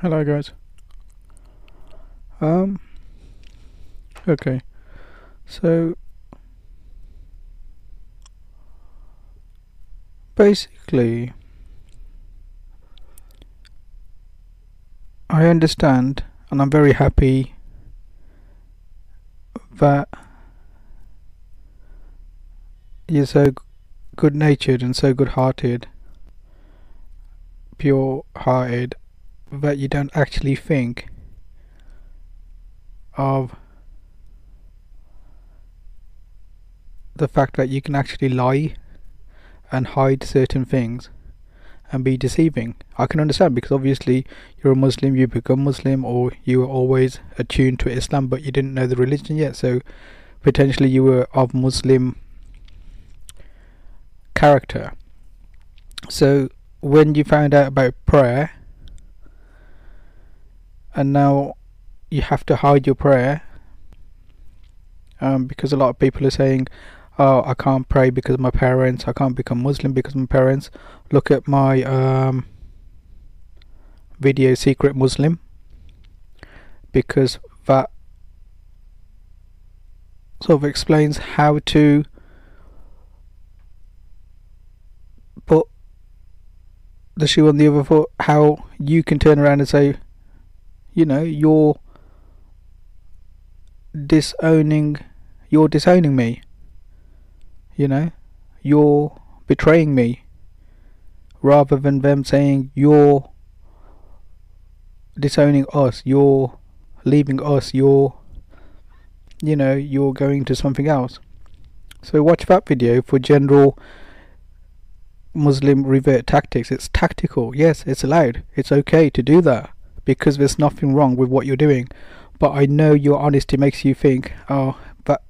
Hello guys. Um okay. So basically I understand and I'm very happy that you're so good natured and so good hearted, pure hearted, that you don't actually think of the fact that you can actually lie and hide certain things and be deceiving. I can understand because obviously you're a Muslim, you become Muslim, or you were always attuned to Islam but you didn't know the religion yet, so potentially you were of Muslim character. So when you found out about prayer and now you have to hide your prayer um, because a lot of people are saying oh I can't pray because of my parents. I can't become Muslim because my parents. Look at my um, video secret Muslim. Because that sort of explains how to put the shoe on the other foot, how you can turn around and say, you know, you're disowning, you're disowning me. You know, you're betraying me. Rather than them saying, you're disowning us, you're leaving us, you're, you know, you're going to something else. So watch that video for general Muslim revert tactics. It's tactical. Yes, it's allowed. It's okay to do that because there's nothing wrong with what you're doing. But I know your honesty makes you think, oh, that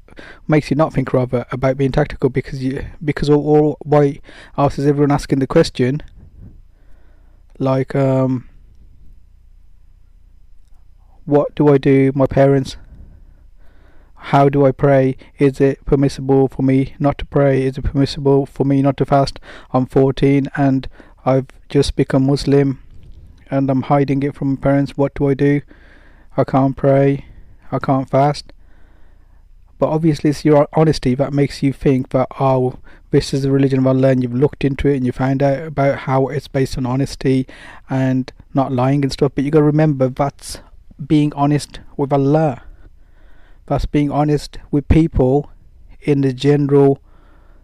makes you not think rather about being tactical because you because all, all why else is everyone asking the question like um what do I do? My parents how do I pray? Is it permissible for me not to pray? Is it permissible for me not to fast? I'm 14 and I've just become Muslim and I'm hiding it from my parents. What do I do? I can't pray. I can't fast. But obviously, it's your honesty that makes you think that, oh, this is the religion of Allah, and you've looked into it and you found out about how it's based on honesty and not lying and stuff. But you got to remember that's being honest with Allah that's being honest with people in the general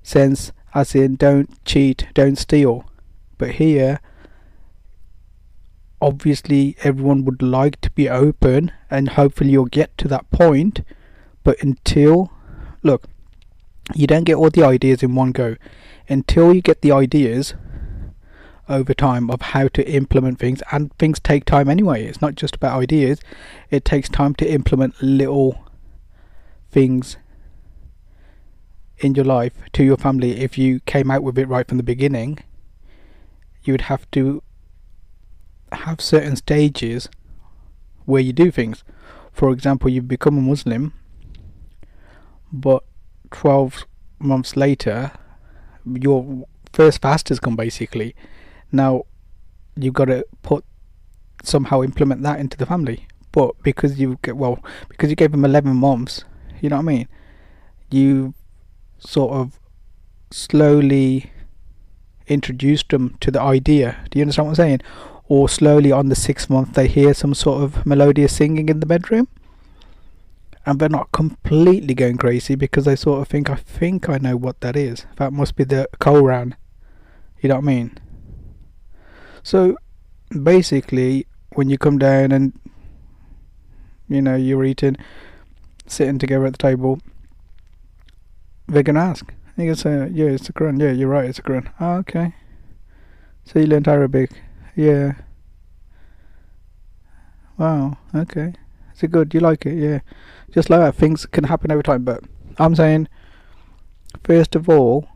sense, as in don't cheat, don't steal. But here, obviously, everyone would like to be open, and hopefully, you'll get to that point. But until, look, you don't get all the ideas in one go. Until you get the ideas over time of how to implement things, and things take time anyway. It's not just about ideas, it takes time to implement little things in your life to your family if you came out with it right from the beginning you would have to have certain stages where you do things for example you become a muslim but 12 months later your first fast has come basically now you've got to put somehow implement that into the family but because you get well because you gave them 11 months you know what I mean? You sort of slowly introduced them to the idea. Do you understand what I'm saying? Or slowly on the sixth month they hear some sort of melodious singing in the bedroom. And they're not completely going crazy because they sort of think, I think I know what that is. That must be the Quran. You know what I mean? So basically, when you come down and you know you're eating sitting together at the table, they're to ask. You can say, yeah, it's a Quran. Yeah, you're right, it's a Quran. Oh, okay. So you learned Arabic. Yeah. Wow, okay. Is it good? You like it? Yeah. Just like that, things can happen over time. But I'm saying, first of all,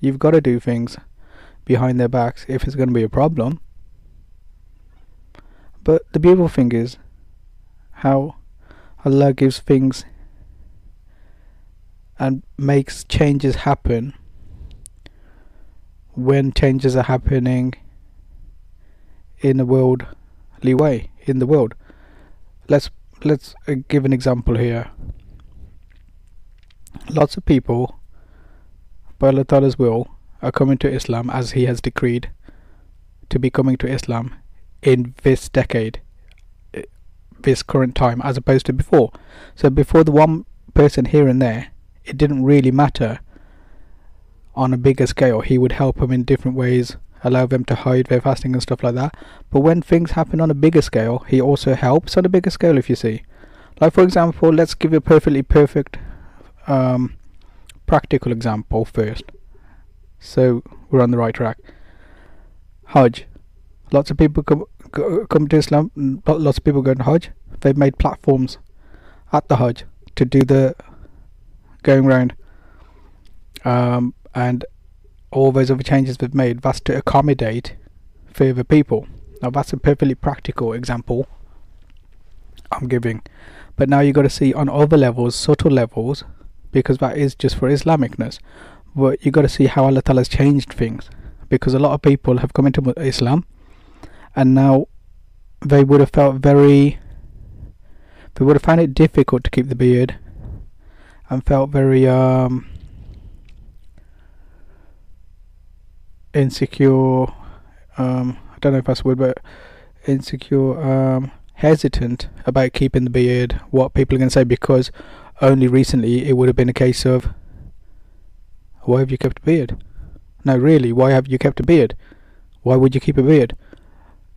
you've got to do things behind their backs if it's going to be a problem. But the beautiful thing is how Allah gives things and makes changes happen when changes are happening in a world leeway in the world. Let's let's uh, give an example here. Lots of people, by Allah Ta'ala's will, are coming to Islam as He has decreed to be coming to Islam in this decade, uh, this current time, as opposed to before. So before the one person here and there, it didn't really matter on a bigger scale. He would help them in different ways, allow them to hide their fasting and stuff like that. But when things happen on a bigger scale, he also helps on a bigger scale, if you see. Like, for example, let's give a perfectly perfect um, practical example first. So we're on the right track. Hajj. Lots of people come, come to Islam, lots of people go to Hajj. They've made platforms at the Hajj to do the going round. Um, and all those other changes they've made, that's to accommodate further people. Now that's a perfectly practical example I'm giving. But now you've got to see on other levels, subtle levels, because that is just for Islamicness. But you've got to see how Allah Ta'ala has changed things. Because a lot of people have come into Islam and now they would have felt very they would have found it difficult to keep the beard and felt very um insecure. Um, I don't know if that's a word, but insecure, um, hesitant about keeping the beard. What people are going to say because only recently it would have been a case of why have you kept a beard? No, really, why have you kept a beard? Why would you keep a beard?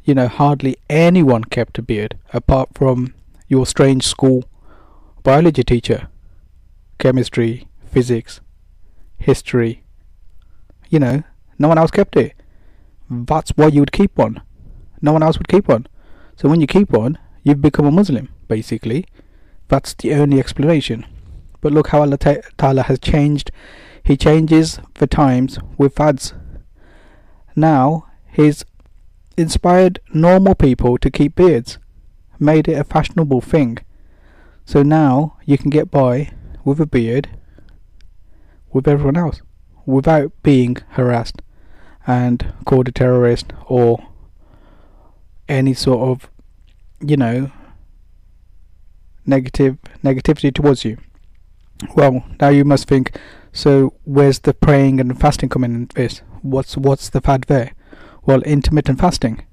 You know, hardly anyone kept a beard apart from your strange school biology teacher, chemistry, physics, history. You know, no one else kept it. That's why you would keep one. No one else would keep one. So when you keep one, you've become a Muslim, basically. That's the only explanation. But look how Allah Ta'ala has changed. He changes the times with fads. Now, He's inspired normal people to keep beards, made it a fashionable thing. So now you can get by with a beard with everyone else without being harassed and called a terrorist or any sort of you know negative negativity towards you. Well now you must think so where's the praying and fasting coming in this? What's what's the fad there? Well intermittent fasting.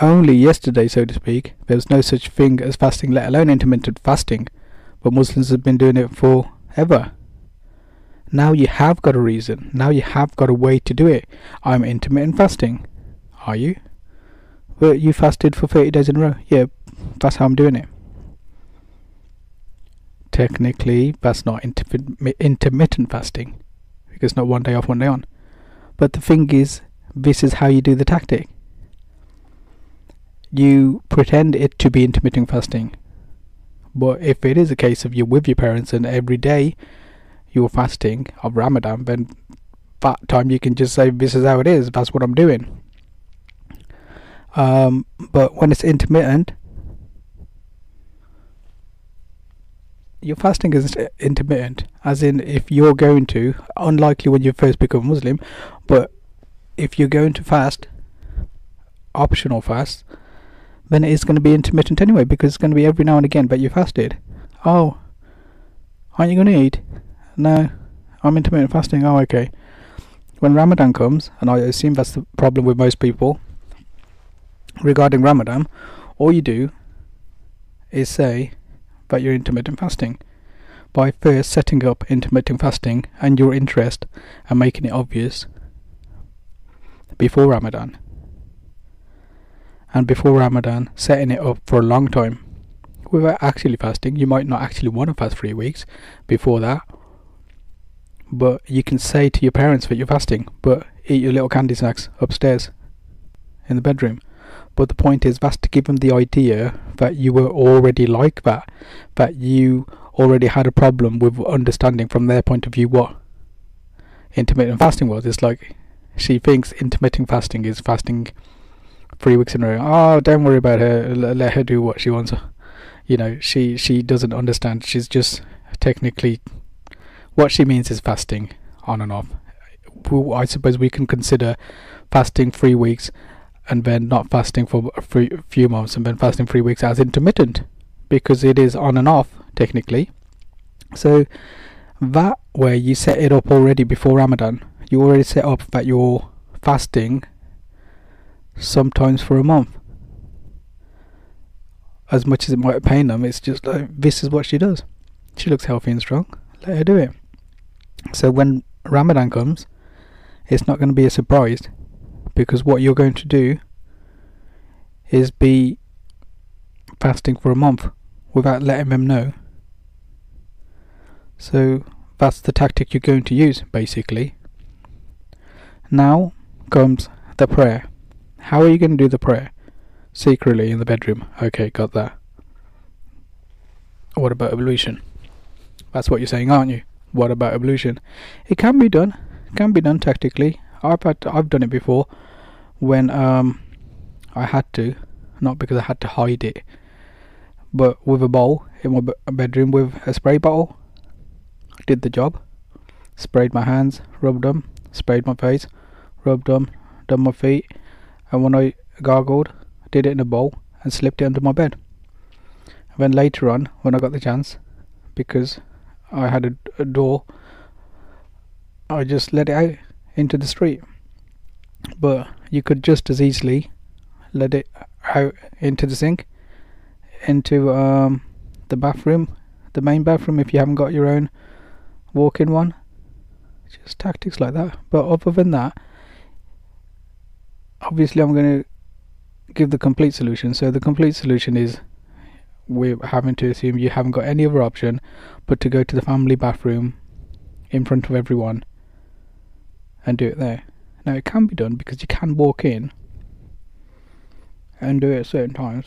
Only yesterday so to speak there was no such thing as fasting let alone intermittent fasting. But muslims have been doing it for ever now you have got a reason. Now you have got a way to do it. I'm intermittent fasting. Are you? Well, you fasted for 30 days in a row. Yeah, that's how I'm doing it. Technically, that's not intermittent fasting because not one day off, one day on. But the thing is, this is how you do the tactic. You pretend it to be intermittent fasting. But if it is a case of you're with your parents and every day you're fasting of Ramadan, then that time you can just say, This is how it is, that's what I'm doing. Um, but when it's intermittent, your fasting is intermittent, as in if you're going to, unlikely when you first become Muslim, but if you're going to fast, optional fast, then it is going to be intermittent anyway because it's going to be every now and again, but you fasted. Oh, aren't you going to eat? No, I'm intermittent fasting. Oh, okay. When Ramadan comes, and I assume that's the problem with most people regarding Ramadan, all you do is say that you're intermittent fasting by first setting up intermittent fasting and your interest and making it obvious before Ramadan. And before Ramadan, setting it up for a long time without actually fasting. You might not actually want to fast three weeks before that, but you can say to your parents that you're fasting, but eat your little candy snacks upstairs in the bedroom. But the point is, that's to give them the idea that you were already like that, that you already had a problem with understanding from their point of view what intermittent fasting was. It's like she thinks intermittent fasting is fasting three weeks in a row. Oh, don't worry about her. Let her do what she wants. You know, she she doesn't understand. She's just technically what she means is fasting on and off. I suppose we can consider fasting three weeks and then not fasting for a few months and then fasting three weeks as intermittent because it is on and off technically. So that way you set it up already before Ramadan. You already set up that you're fasting sometimes for a month. As much as it might pain them, it's just like this is what she does. She looks healthy and strong. Let her do it. So when Ramadan comes, it's not going to be a surprise because what you're going to do is be fasting for a month without letting them know. So that's the tactic you're going to use basically. Now comes the prayer. How are you going to do the prayer? Secretly in the bedroom. Okay, got that. What about ablution? That's what you're saying, aren't you? What about ablution? It can be done. can be done tactically. I've had, I've done it before when um I had to, not because I had to hide it, but with a bowl in my bedroom with a spray bottle. Did the job. Sprayed my hands, rubbed them, sprayed my face, rubbed them, done my feet, and when I gargled, did it in a bowl and slipped it under my bed. And then later on, when I got the chance, because I had a, a door, I just let it out into the street. But you could just as easily let it out into the sink, into um, the bathroom, the main bathroom if you haven't got your own walk-in one. Just tactics like that. But other than that, obviously I'm going to give the complete solution. So the complete solution is we're having to assume you haven't got any other option but to go to the family bathroom in front of everyone and do it there. Now it can be done because you can walk in and do it at certain times.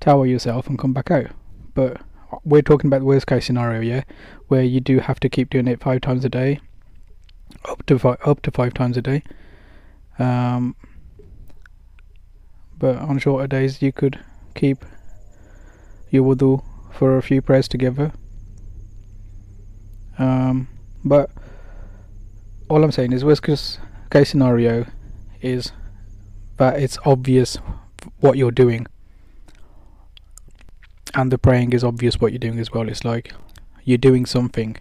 Towel yourself and come back out. But we're talking about the worst case scenario, yeah, where you do have to keep doing it five times a day, up to five, up to five times a day. Um, but on shorter days, you could keep your wudu for a few prayers together. Um, but all I'm saying is worst case scenario is that it's obvious what you're doing. And the praying is obvious what you're doing as well. It's like you're doing something.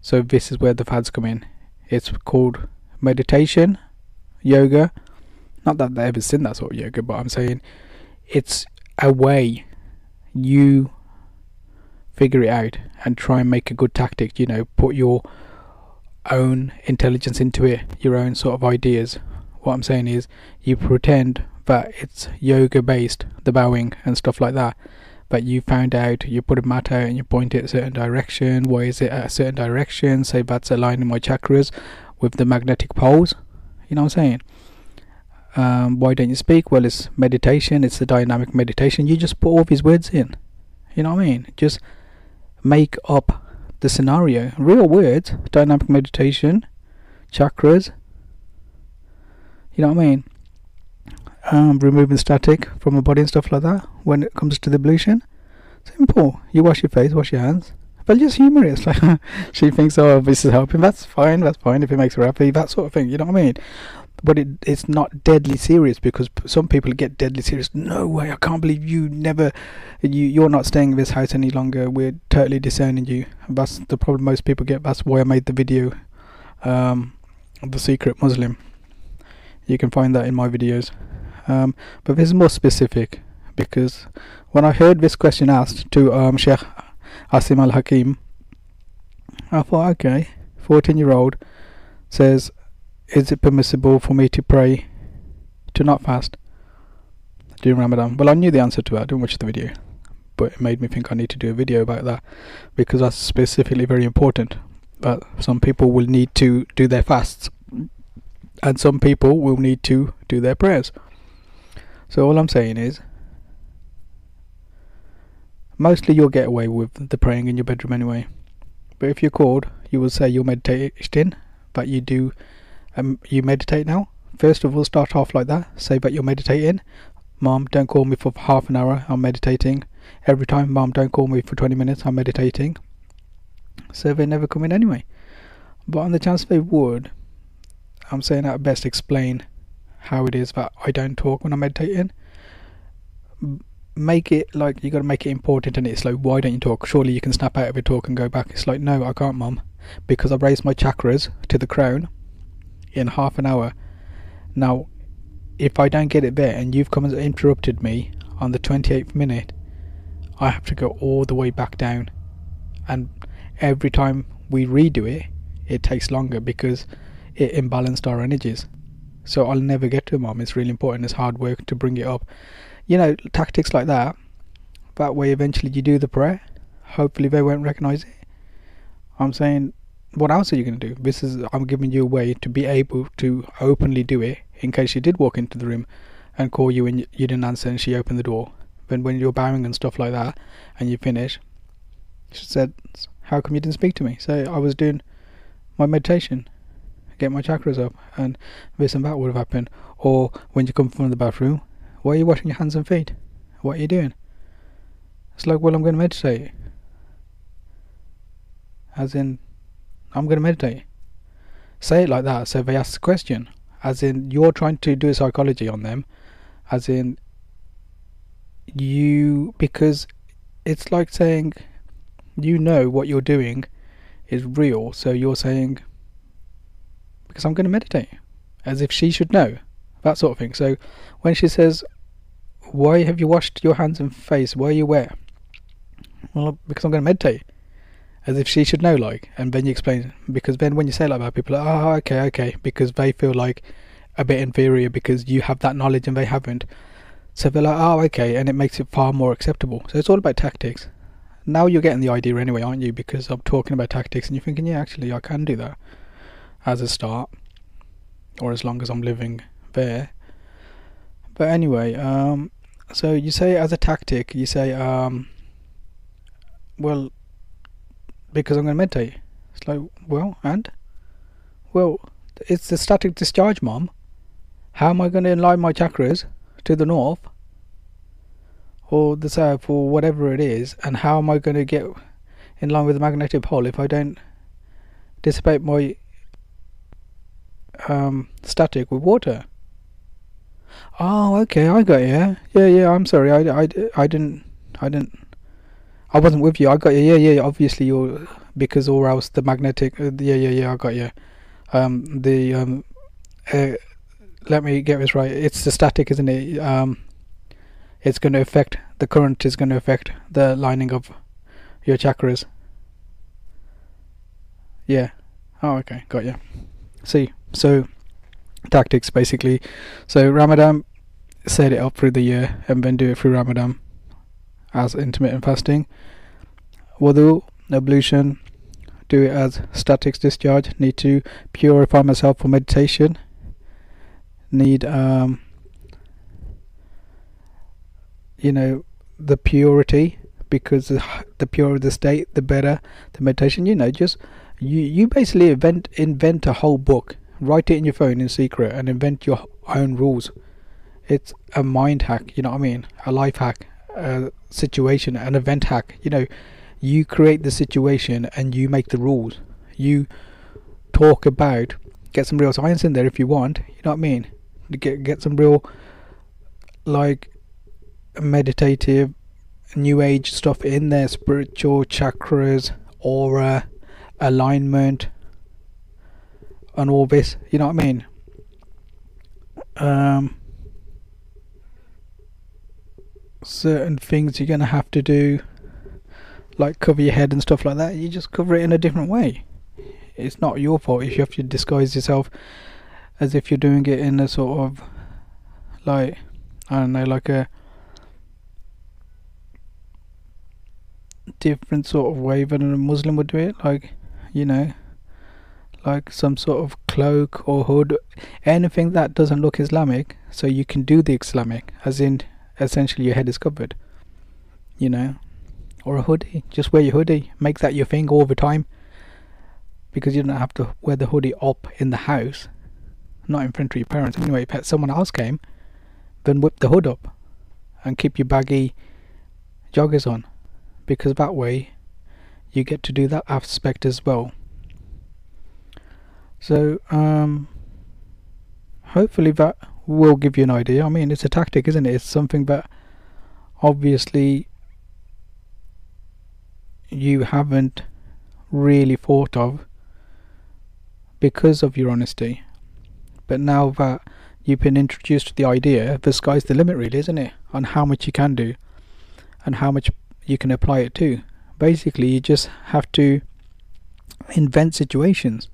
So this is where the fads come in. It's called meditation yoga. Not that they ever seen that sort of yoga but i'm saying it's a way you figure it out and try and make a good tactic you know put your own intelligence into it, your own sort of ideas. What I'm saying is, you pretend that it's yoga based, the bowing and stuff like that. But you found out, you put a mat out and you point it a certain direction. Why is it at a certain direction? Say that's aligning my chakras with the magnetic poles. You know what I'm saying? Um, why don't you speak? Well, it's meditation. It's a dynamic meditation. You just put all these words in. You know what I mean? Just make up the scenario. Real words, dynamic meditation, chakras. You know what I mean? Um, removing static from the body and stuff like that. When it comes to the ablution, simple. You wash your face, wash your hands. But just humorous. Like she thinks, oh, this is helping. That's fine. That's fine if it makes her happy. That sort of thing. You know what I mean? But it, it's not deadly serious because some people get deadly serious. No way! I can't believe you never, you you're not staying in this house any longer. We're totally disowning you. That's the problem most people get. That's why I made the video, um, the secret Muslim. You can find that in my videos, um, but this is more specific because when I heard this question asked to um, Sheikh Asim Al Hakim, I thought, okay, 14 year old says is it permissible for me to pray to not fast during Ramadan? Well, I knew the answer to that. I didn't watch the video, but it made me think I need to do a video about that because that's specifically very important. But some people will need to do their fasts, and some people will need to do their prayers. So all I'm saying is, mostly you'll get away with the praying in your bedroom anyway. But if you're called, you will say you're meditating, but you do um, you meditate now. First of all, start off like that. Say that you're meditating. Mom, don't call me for half an hour. I'm meditating. Every time, Mom, don't call me for 20 minutes. I'm meditating. So they never come in anyway. But on the chance they would, I'm saying at best explain how it is that I don't talk when I'm meditating. Make it like you got to make it important, and it's like, why don't you talk? Surely you can snap out of a talk and go back. It's like, no, I can't, mum, because I've raised my chakras to the crown in half an hour. Now, if I don't get it there, and you've come and interrupted me on the 28th minute, I have to go all the way back down, and every time we redo it, it takes longer because it imbalanced our energies. So I'll never get to mom. It's really important. It's hard work to bring it up. You know, tactics like that. That way, eventually, you do the prayer. Hopefully, they won't recognize it. I'm saying, what else are you going to do? This is, I'm giving you a way to be able to openly do it in case she did walk into the room and call you and you didn't answer and she opened the door. Then, when you're bowing and stuff like that and you finish, she said, How come you didn't speak to me? So I was doing my meditation, get my chakras up, and this and that would have happened. Or when you come from the bathroom, why are you washing your hands and feet? What are you doing? It's like, well, I'm going to meditate. As in, I'm going to meditate. Say it like that, so they ask the question. As in, you're trying to do a psychology on them. As in, you, because it's like saying, you know what you're doing is real, so you're saying, because I'm going to meditate, as if she should know, that sort of thing. So when she says, Why have you washed your hands and face? Why are you wet? Well, because I'm going to meditate, as if she should know, like, and then you explain, because then when you say like that, people are, Oh, okay, okay, because they feel like a bit inferior because you have that knowledge and they haven't. So they're like, Oh, okay, and it makes it far more acceptable. So it's all about tactics now you're getting the idea anyway, aren't you? Because I'm talking about tactics and you're thinking, yeah, actually, I can do that as a start, or as long as I'm living there. But anyway, um, so you say as a tactic, you say, um, well, because I'm going to meditate. It's like, well, and? Well, it's the static discharge, mom. How am I going to align my chakras to the north? or the south or whatever it is, and how am I going to get in line with the magnetic pole if I don't dissipate my um, static with water? Oh, okay, I got you. Yeah, yeah. I'm sorry, I, I, I didn't, I didn't, I wasn't with you. I got you. Yeah, yeah. Obviously, you're because or else the magnetic. Uh, yeah, yeah, yeah. I got you. Um, the um, uh, let me get this right. It's the static, isn't it? Um, it's going to affect the current is going to affect the lining of your chakras. Yeah. Oh, okay, got you. See, so tactics basically. So Ramadan, set it up through the year and then do it through Ramadan as intermittent fasting. Wudu, ablution, do it as statics discharge. Need to purify myself for meditation. Need um you know the purity because the, the purer the state the better the meditation you know just you you basically invent invent a whole book write it in your phone in secret and invent your own rules it's a mind hack you know what i mean a life hack a situation an event hack. You know you create the situation and you make the rules. You talk about get some real science in there if you want you know what i mean? Get get some real like meditative new age stuff in there spiritual chakras aura alignment and all this you know what i mean? Um certain things you're gonna have to do like cover your head and stuff like that you just cover it in a different way. It's not your fault if you have to disguise yourself as if you're doing it in a sort of like i don't know like a different sort of way than a Muslim would do it, like you know, like some sort of cloak or hood, anything that doesn't look Islamic, so you can do the Islamic, as in essentially your head is covered, you know, or a hoodie. Just wear your hoodie, make that your thing all the time, because you don't have to wear the hoodie up in the house, not in front of your parents. Anyway, if someone else came, then whip the hood up, and keep your baggy joggers on because that way you get to do that aspect as well. So um, hopefully that will give you an idea. I mean, it's a tactic, isn't it? It's something that obviously you haven't really thought of because of your honesty. But now that you've been introduced to the idea, the sky's the limit, really, isn't it? On how much you can do and how much you can apply it to. Basically, you just have to invent situations.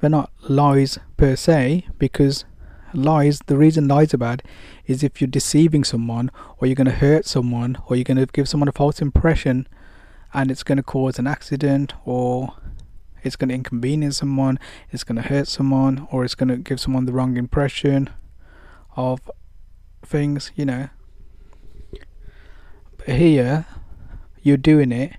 They're not lies per se, because lies, the reason lies are bad is if you're deceiving someone, or you're going to hurt someone, or you're going to give someone a false impression, and it's going to cause an accident, or it's going to inconvenience someone, it's going to hurt someone, or it's going to give someone the wrong impression of things, you know. But here, you're doing it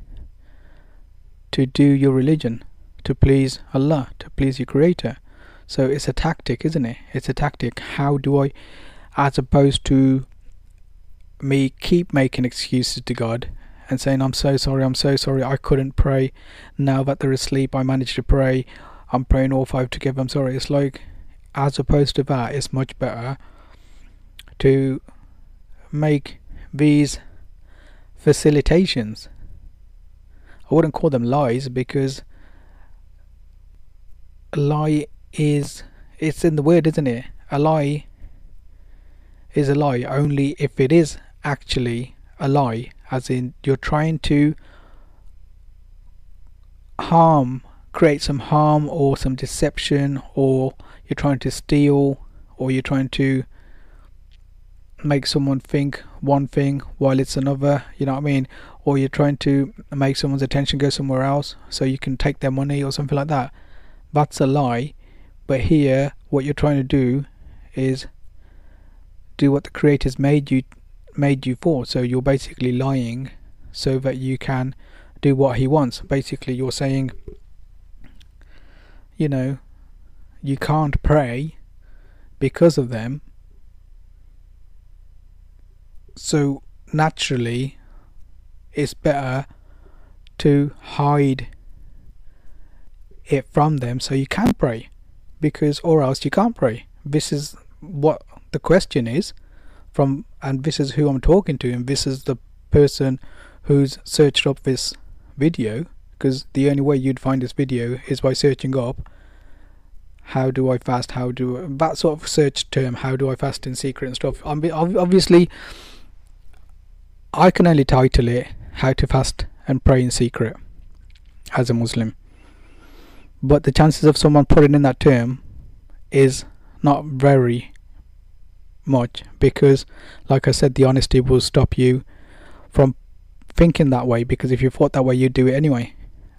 to do your religion, to please Allah, to please your Creator. So it's a tactic, isn't it? It's a tactic. How do I, as opposed to me keep making excuses to God and saying, I'm so sorry, I'm so sorry, I couldn't pray. Now that they're asleep, I managed to pray. I'm praying all five together, I'm sorry. It's like, as opposed to that, it's much better to make these facilitations. I wouldn't call them lies because a lie is it's in the word, isn't it? A lie is a lie only if it is actually a lie, as in you're trying to harm, create some harm or some deception, or you're trying to steal, or you're trying to make someone think one thing while it's another, you know what I mean? Or you're trying to make someone's attention go somewhere else so you can take their money or something like that. That's a lie. But here, what you're trying to do is do what the creators made you made you for. So you're basically lying so that you can do what he wants. Basically, you're saying, you know, you can't pray because of them so naturally, it's better to hide it from them so you can pray because or else you can't pray. This is what the question is from and this is who I'm talking to and this is the person who's searched up this video because the only way you'd find this video is by searching up how do I fast? How do that sort of search term how do I fast in secret? and stuff. Obviously I can only title it How to Fast and Pray in Secret as a Muslim. But the chances of someone putting in that term is not very much because, like I said, the honesty will stop you from thinking that way because if you thought that way, you'd do it anyway.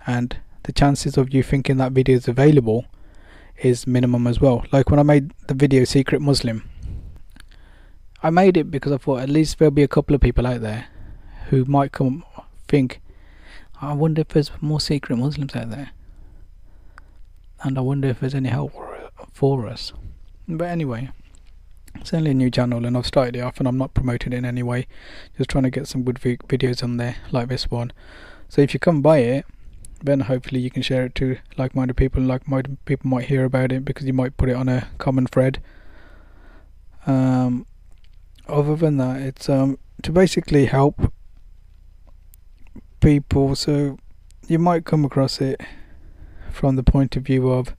And the chances of you thinking that video is available is minimum as well. Like when I made the video Secret Muslim, I made it because I thought at least there'll be a couple of people out there who might come think, I wonder if there's more secret Muslims out there, and I wonder if there's any help for us. But anyway, it's only a new channel, and I've started it off, and I'm not promoting it in any way. Just trying to get some good videos on there, like this one. So if you come by it, then hopefully you can share it to like-minded people, and like-minded people might hear about it because you might put it on a common thread. Um, other than that, it's um to basically help people. So you might come across it from the point of view of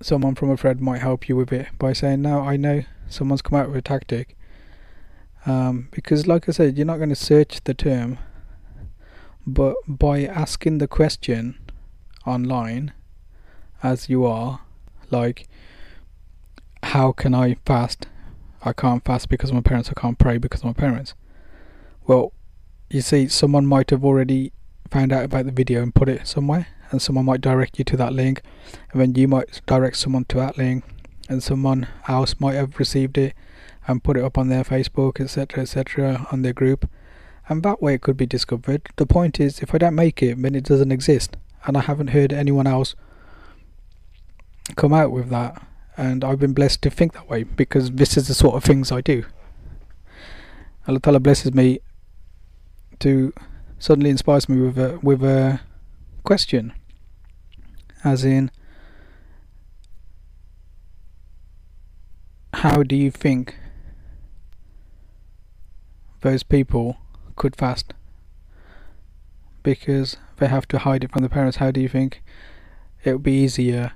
someone from a thread might help you with it by saying, "No, I know someone's come out with a tactic." Um, because, like I said, you're not going to search the term, but by asking the question online, as you are, like how can I fast? I can't fast because of my parents. I can't pray because of my parents. Well, you see, someone might have already found out about the video and put it somewhere, and someone might direct you to that link, and then you might direct someone to that link, and someone else might have received it and put it up on their Facebook, etc., etc., on their group, and that way it could be discovered. The point is, if I don't make it, then it doesn't exist, and I haven't heard anyone else come out with that and I've been blessed to think that way because this is the sort of things I do. Allah blesses me to suddenly inspires me with a with a question. As in how do you think those people could fast? Because they have to hide it from the parents. How do you think it would be easier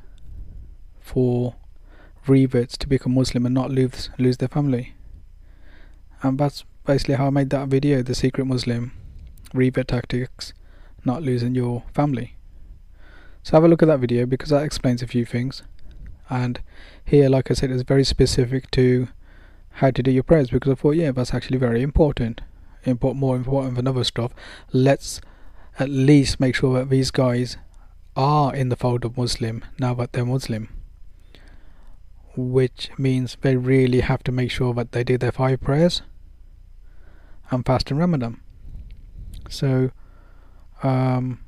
for reverts to become Muslim and not lose lose their family? And that's basically how I made that video, the secret Muslim revert tactics, not losing your family. So have a look at that video because that explains a few things. And here, like I said, it's very specific to how to do your prayers because I thought, yeah, that's actually very important. Import more important than other stuff. Let's at least make sure that these guys are in the fold of Muslim now that they're Muslim. Which means they really have to make sure that they do their five prayers and fast in Ramadan. So, um,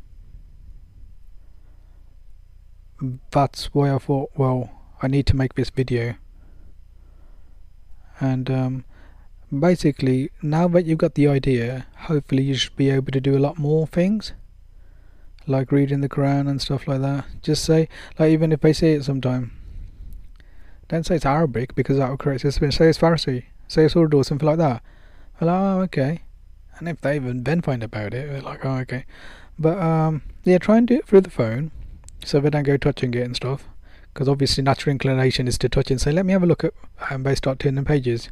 that's why I thought, well, I need to make this video. And um, basically, now that you've got the idea, hopefully you should be able to do a lot more things. Like reading the Quran and stuff like that. Just say, like even if they say it sometime, don't say it's Arabic because that will correct it. Say it's Farsi, say it's Urdu or something like that. Well, oh, okay. And if they even then find about it, they're like, oh, okay. But um, yeah, try and do it through the phone so they don't go touching it and stuff. Because obviously, natural inclination is to touch and say, let me have a look at, and they start turning pages.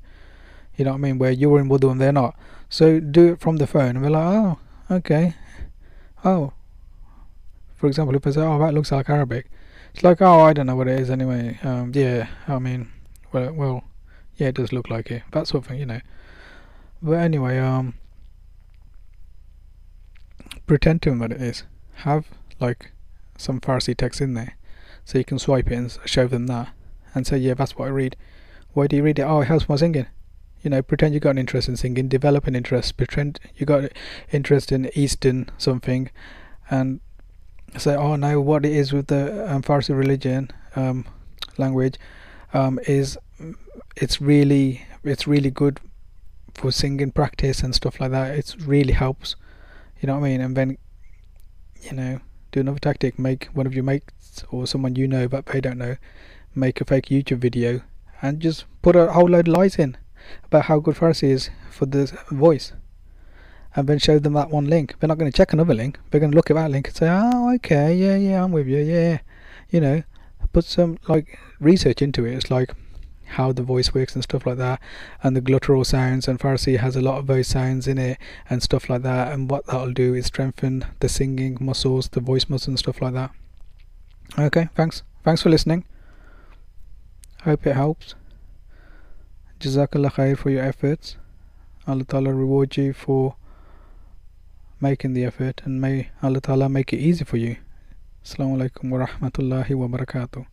You know what I mean? Where you're in wudu and they're not. So do it from the phone, and we're like, oh, okay. Oh. For example, if I say, oh, that looks like Arabic. It's like, oh, I don't know what it is anyway. Um, yeah, I mean, well, well, yeah, it does look like it. That sort of thing, you know. But anyway, um, pretend to that it is. Have like some Farsi text in there, so you can swipe it and show them that, and say, yeah, that's what I read. Why do you read it? Oh, it helps my singing. You know, pretend you got an interest in singing, develop an interest. Pretend you got interest in Eastern something, and say, oh no, what it is with the um, Farsi religion um, language um, is it's really it's really good for singing practice and stuff like that. It really helps. You know what I mean? And then, you know, do another tactic. Make one of your mates or someone you know but they don't know, make a fake YouTube video and just put a whole load of lies in about how good Farsi is for the voice. And then show them that one link. They're not going to check another link. They're going to look at that link and say, "Oh, okay, yeah, yeah, I'm with you, yeah." You know, put some like research into it. It's like how the voice works and stuff like that and the glottal sounds and Farsi has a lot of those sounds in it and stuff like that and what that'll do is strengthen the singing muscles the voice muscles and stuff like that. Okay thanks. Thanks for listening. Hope it helps. Jazakallah khair for your efforts. Allah Ta'ala reward you for making the effort and may Allah Ta'ala make it easy for you. Assalamu alaikum wa rahmatullahi wa barakatuh